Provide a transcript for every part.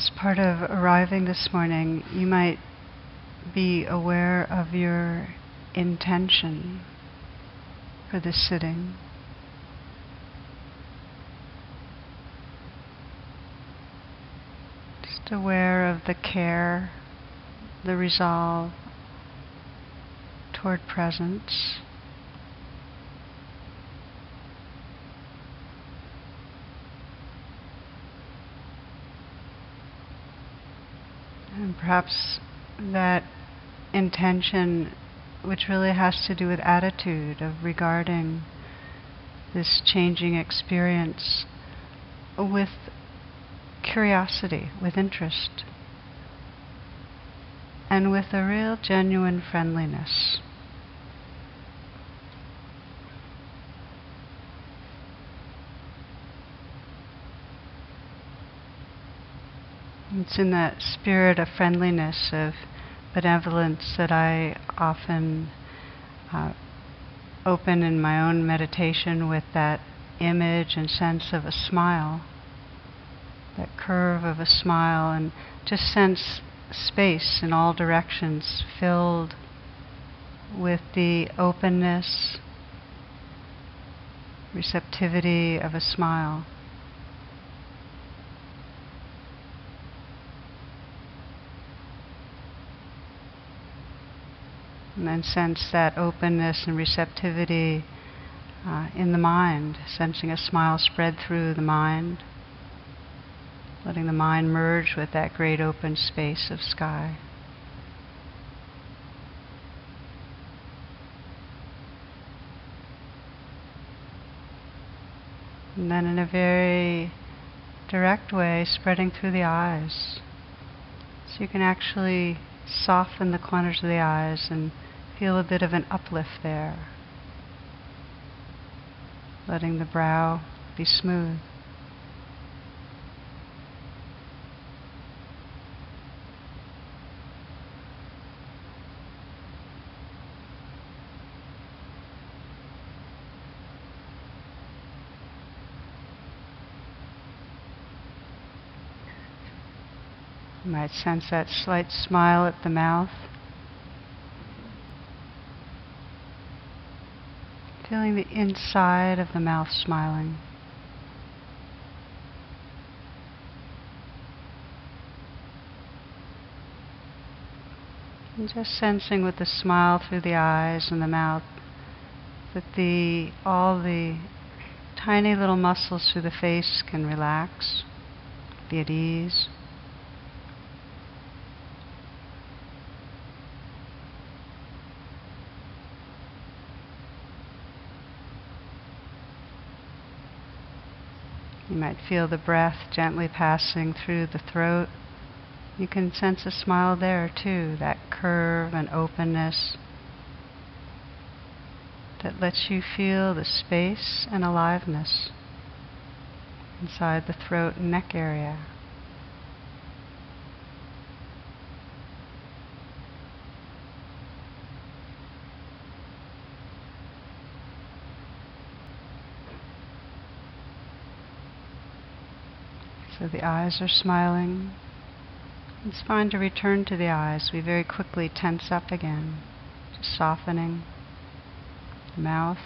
as part of arriving this morning, you might be aware of your intention for this sitting. Just aware of the care, the resolve toward presence. Perhaps that intention, which really has to do with attitude of regarding this changing experience with curiosity, with interest, and with a real genuine friendliness. It's in that spirit of friendliness, of benevolence, that I often uh, open in my own meditation with that image and sense of a smile, that curve of a smile, and just sense space in all directions filled with the openness, receptivity of a smile. And then sense that openness and receptivity uh, in the mind, sensing a smile spread through the mind, letting the mind merge with that great open space of sky. And then in a very direct way, spreading through the eyes. So you can actually soften the corners of the eyes and Feel a bit of an uplift there. Letting the brow be smooth. You might sense that slight smile at the mouth. Feeling the inside of the mouth smiling. And just sensing with the smile through the eyes and the mouth that the all the tiny little muscles through the face can relax, be at ease. You might feel the breath gently passing through the throat. You can sense a smile there too, that curve and openness that lets you feel the space and aliveness inside the throat and neck area. So the eyes are smiling. It's fine to return to the eyes. We very quickly tense up again, just softening the mouth,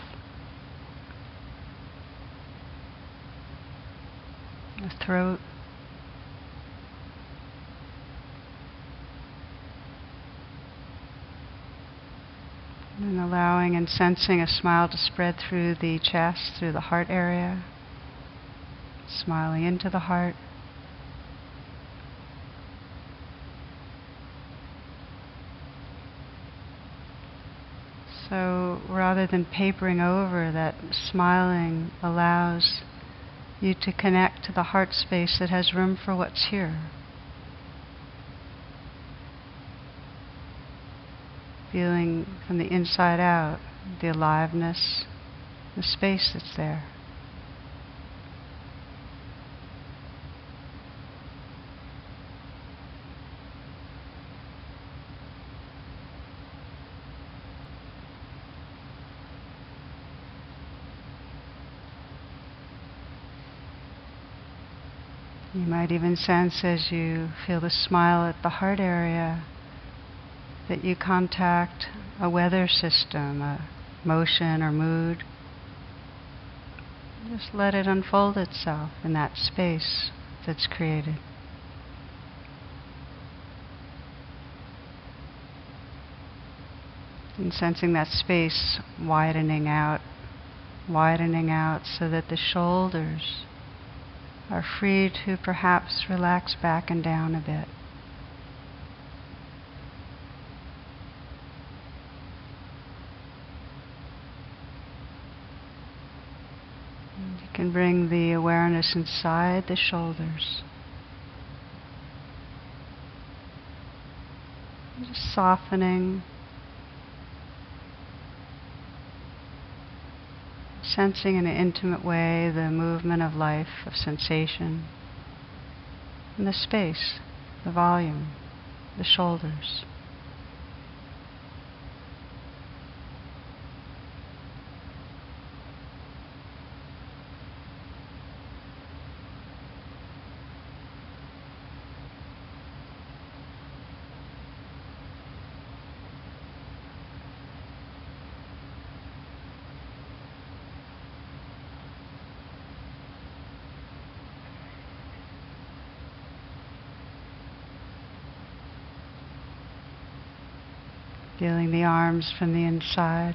the throat. And allowing and sensing a smile to spread through the chest, through the heart area smiling into the heart. So rather than papering over, that smiling allows you to connect to the heart space that has room for what's here. Feeling from the inside out the aliveness, the space that's there. You might even sense as you feel the smile at the heart area that you contact a weather system, a motion or mood. Just let it unfold itself in that space that's created. And sensing that space widening out, widening out so that the shoulders are free to perhaps relax back and down a bit. you can bring the awareness inside the shoulders. Just softening sensing in an intimate way the movement of life, of sensation, and the space, the volume, the shoulders. Feeling the arms from the inside.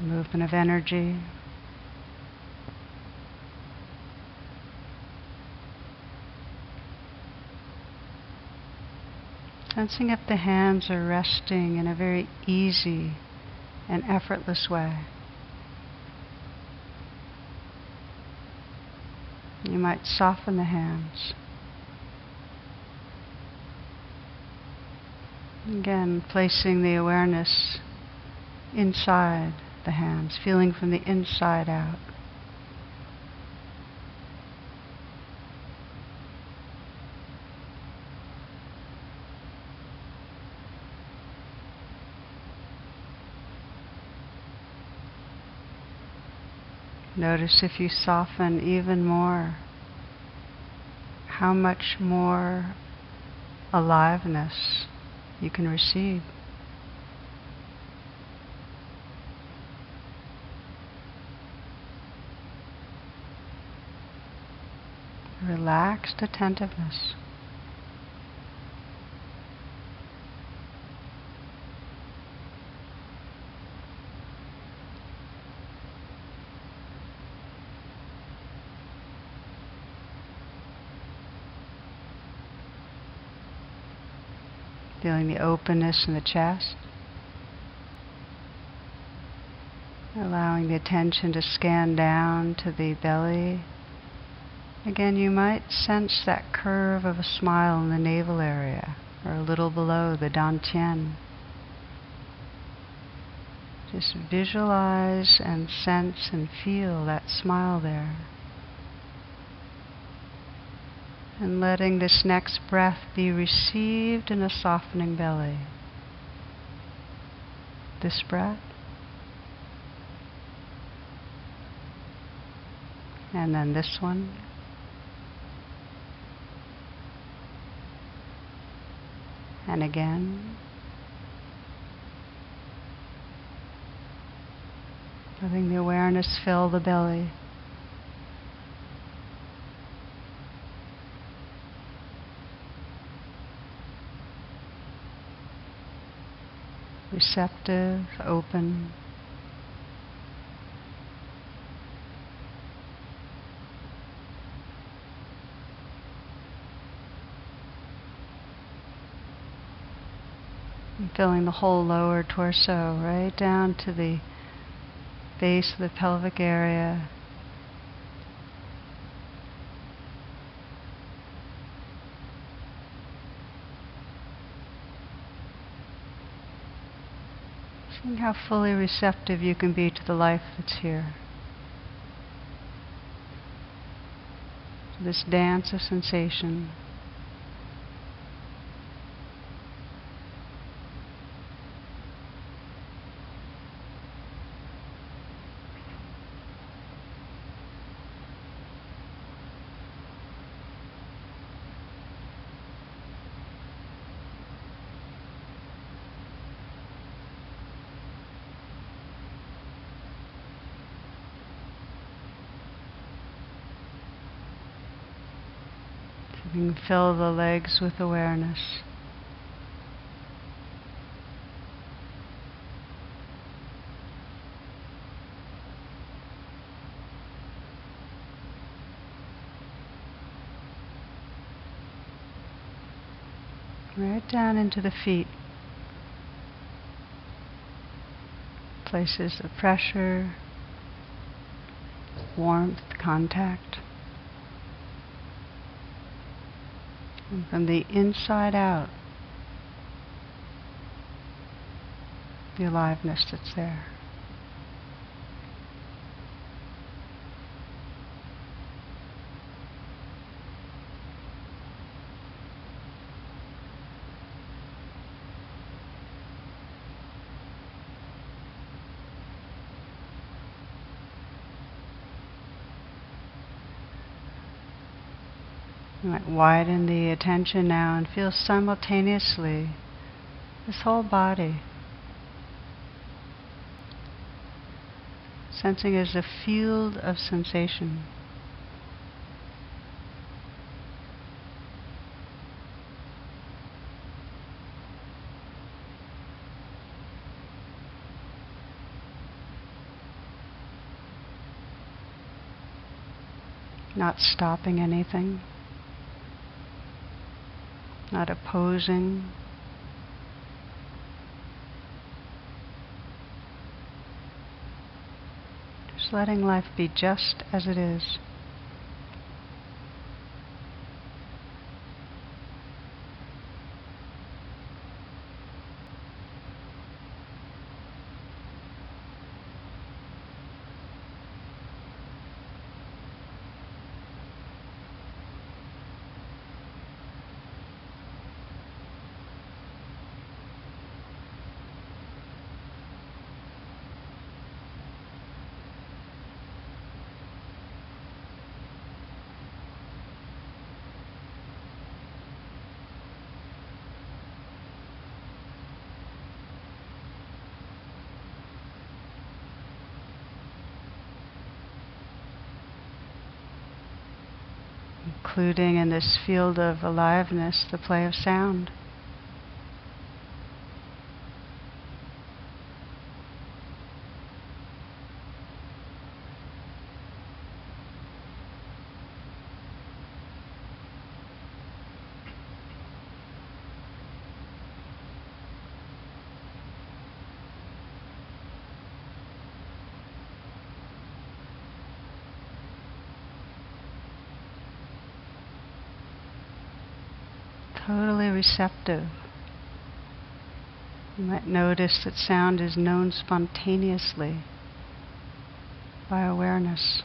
The movement of energy. Sensing if the hands are resting in a very easy and effortless way. You might soften the hands. Again, placing the awareness inside the hands, feeling from the inside out. Notice if you soften even more, how much more aliveness you can receive. Relaxed attentiveness. Feeling the openness in the chest. Allowing the attention to scan down to the belly. Again, you might sense that curve of a smile in the navel area or a little below the dantian. Just visualize and sense and feel that smile there. And letting this next breath be received in a softening belly. This breath. And then this one. And again. Letting the awareness fill the belly. Receptive, open. And filling the whole lower torso right down to the base of the pelvic area, How fully receptive you can be to the life that's here. This dance of sensation. You can fill the legs with awareness. Right down into the feet. Places of pressure, warmth, contact. And from the inside out, the aliveness that's there. Might widen the attention now and feel simultaneously this whole body. Sensing as a field of sensation. Not stopping anything not opposing. Just letting life be just as it is. Including in this field of aliveness the play of sound. Receptive. You might notice that sound is known spontaneously by awareness.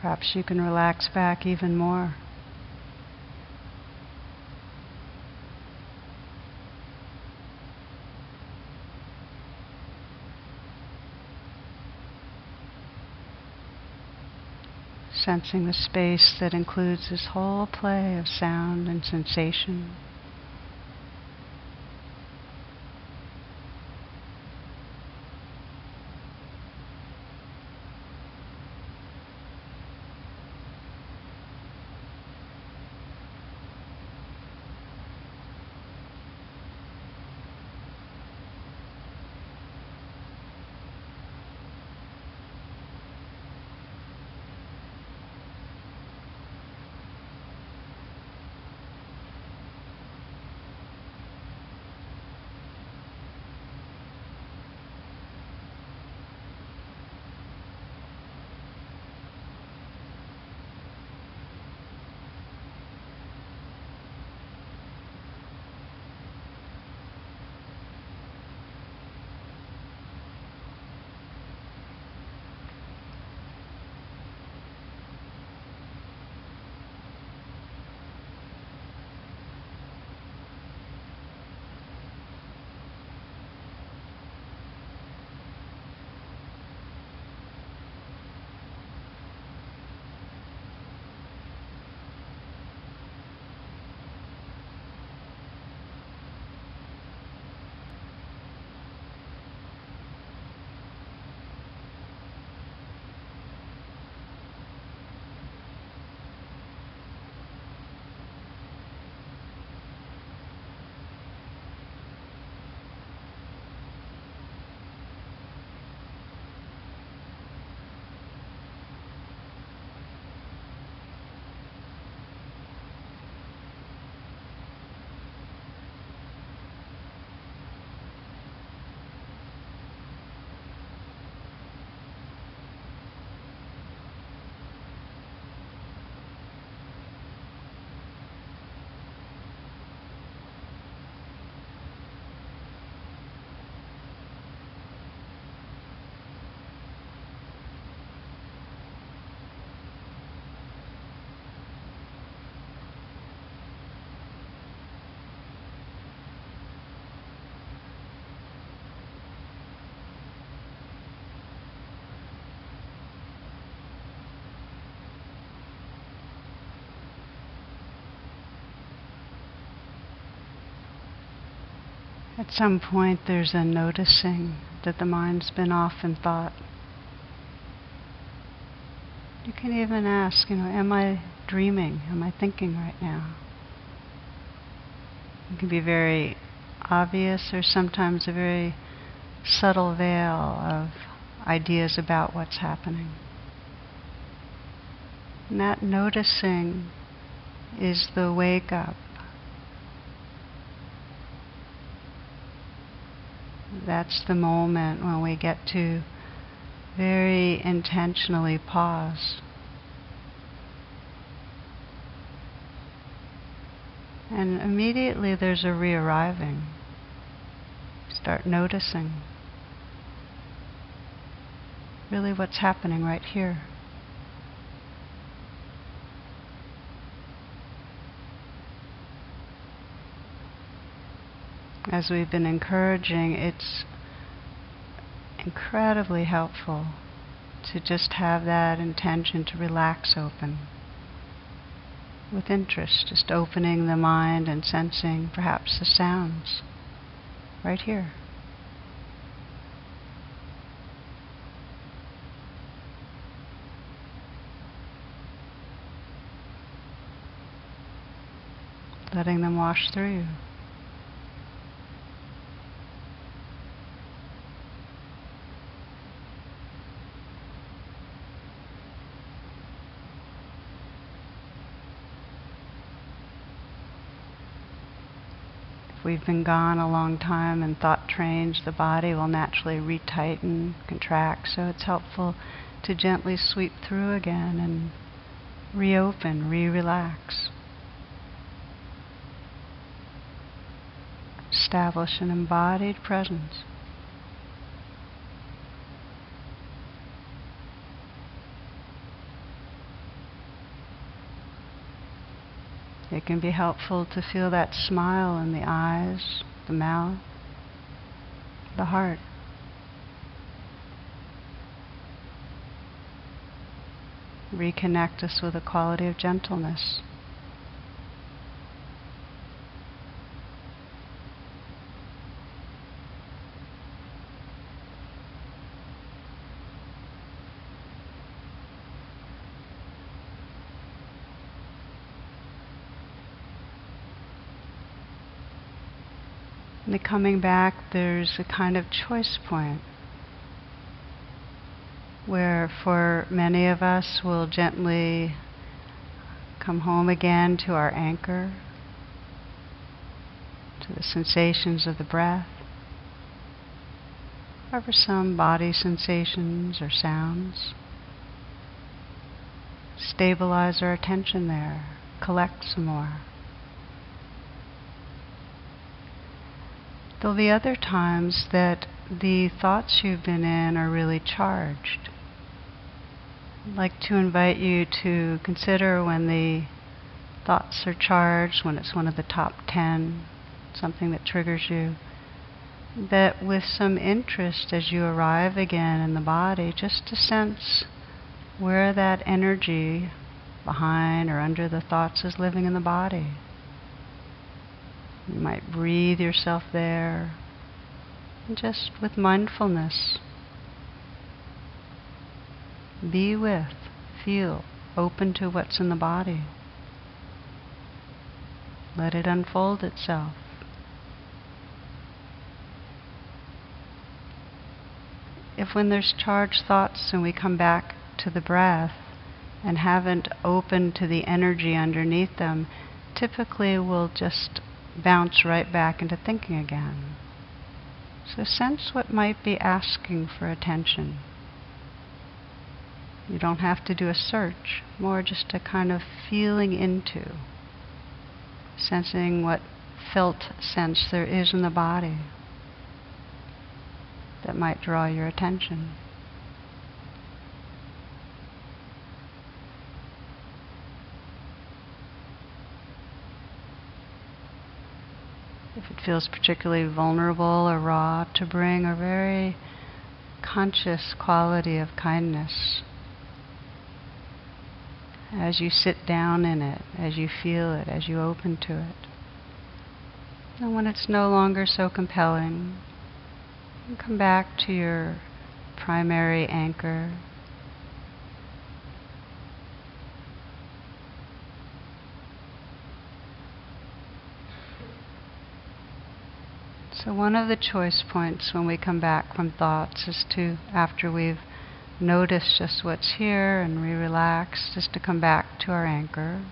Perhaps you can relax back even more. Sensing the space that includes this whole play of sound and sensation. At some point, there's a noticing that the mind's been off in thought. You can even ask, you know, am I dreaming? Am I thinking right now? It can be very obvious or sometimes a very subtle veil of ideas about what's happening. And that noticing is the wake up. That's the moment when we get to very intentionally pause. And immediately there's a re arriving. Start noticing really what's happening right here. As we've been encouraging, it's incredibly helpful to just have that intention to relax open with interest, just opening the mind and sensing perhaps the sounds right here. Letting them wash through you. We've been gone a long time and thought trains, the body will naturally retighten, contract. So it's helpful to gently sweep through again and reopen, re relax. Establish an embodied presence. It can be helpful to feel that smile in the eyes, the mouth, the heart. Reconnect us with a quality of gentleness. In the coming back, there's a kind of choice point where, for many of us, we'll gently come home again to our anchor, to the sensations of the breath, or for some body sensations or sounds. Stabilize our attention there, collect some more. There'll be other times that the thoughts you've been in are really charged. I'd like to invite you to consider when the thoughts are charged, when it's one of the top ten, something that triggers you, that with some interest as you arrive again in the body, just to sense where that energy behind or under the thoughts is living in the body. You might breathe yourself there, just with mindfulness. Be with, feel, open to what's in the body. Let it unfold itself. If when there's charged thoughts and we come back to the breath and haven't opened to the energy underneath them, typically we'll just bounce right back into thinking again. So sense what might be asking for attention. You don't have to do a search, more just a kind of feeling into, sensing what felt sense there is in the body that might draw your attention. It feels particularly vulnerable or raw, to bring a very conscious quality of kindness as you sit down in it, as you feel it, as you open to it. And when it's no longer so compelling, come back to your primary anchor. So, one of the choice points when we come back from thoughts is to, after we've noticed just what's here and we relax, just to come back to our anchor.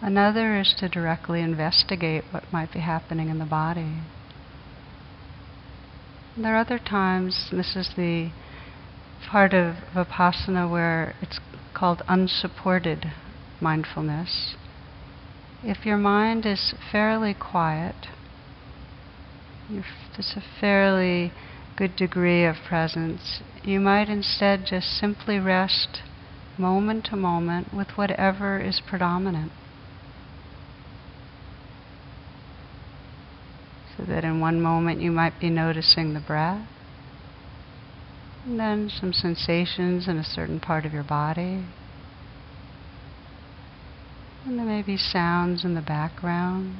Another is to directly investigate what might be happening in the body. There are other times, this is the part of Vipassana where it's called unsupported mindfulness. If your mind is fairly quiet, there's a fairly good degree of presence, you might instead just simply rest moment to moment with whatever is predominant. So that in one moment you might be noticing the breath, and then some sensations in a certain part of your body. And there may be sounds in the background.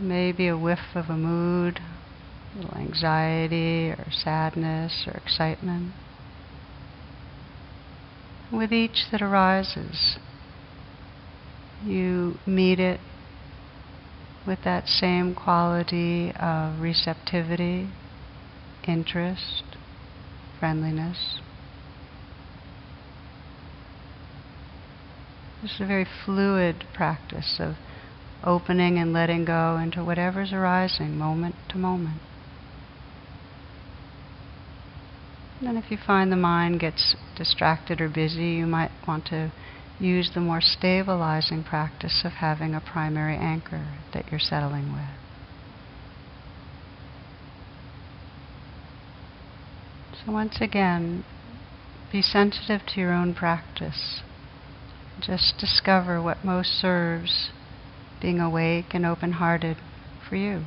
Maybe a whiff of a mood, a little anxiety or sadness or excitement. With each that arises, you meet it with that same quality of receptivity, interest, friendliness. This is a very fluid practice of opening and letting go into whatever's arising moment to moment. And if you find the mind gets distracted or busy, you might want to use the more stabilizing practice of having a primary anchor that you're settling with. So, once again, be sensitive to your own practice. Just discover what most serves being awake and open hearted for you.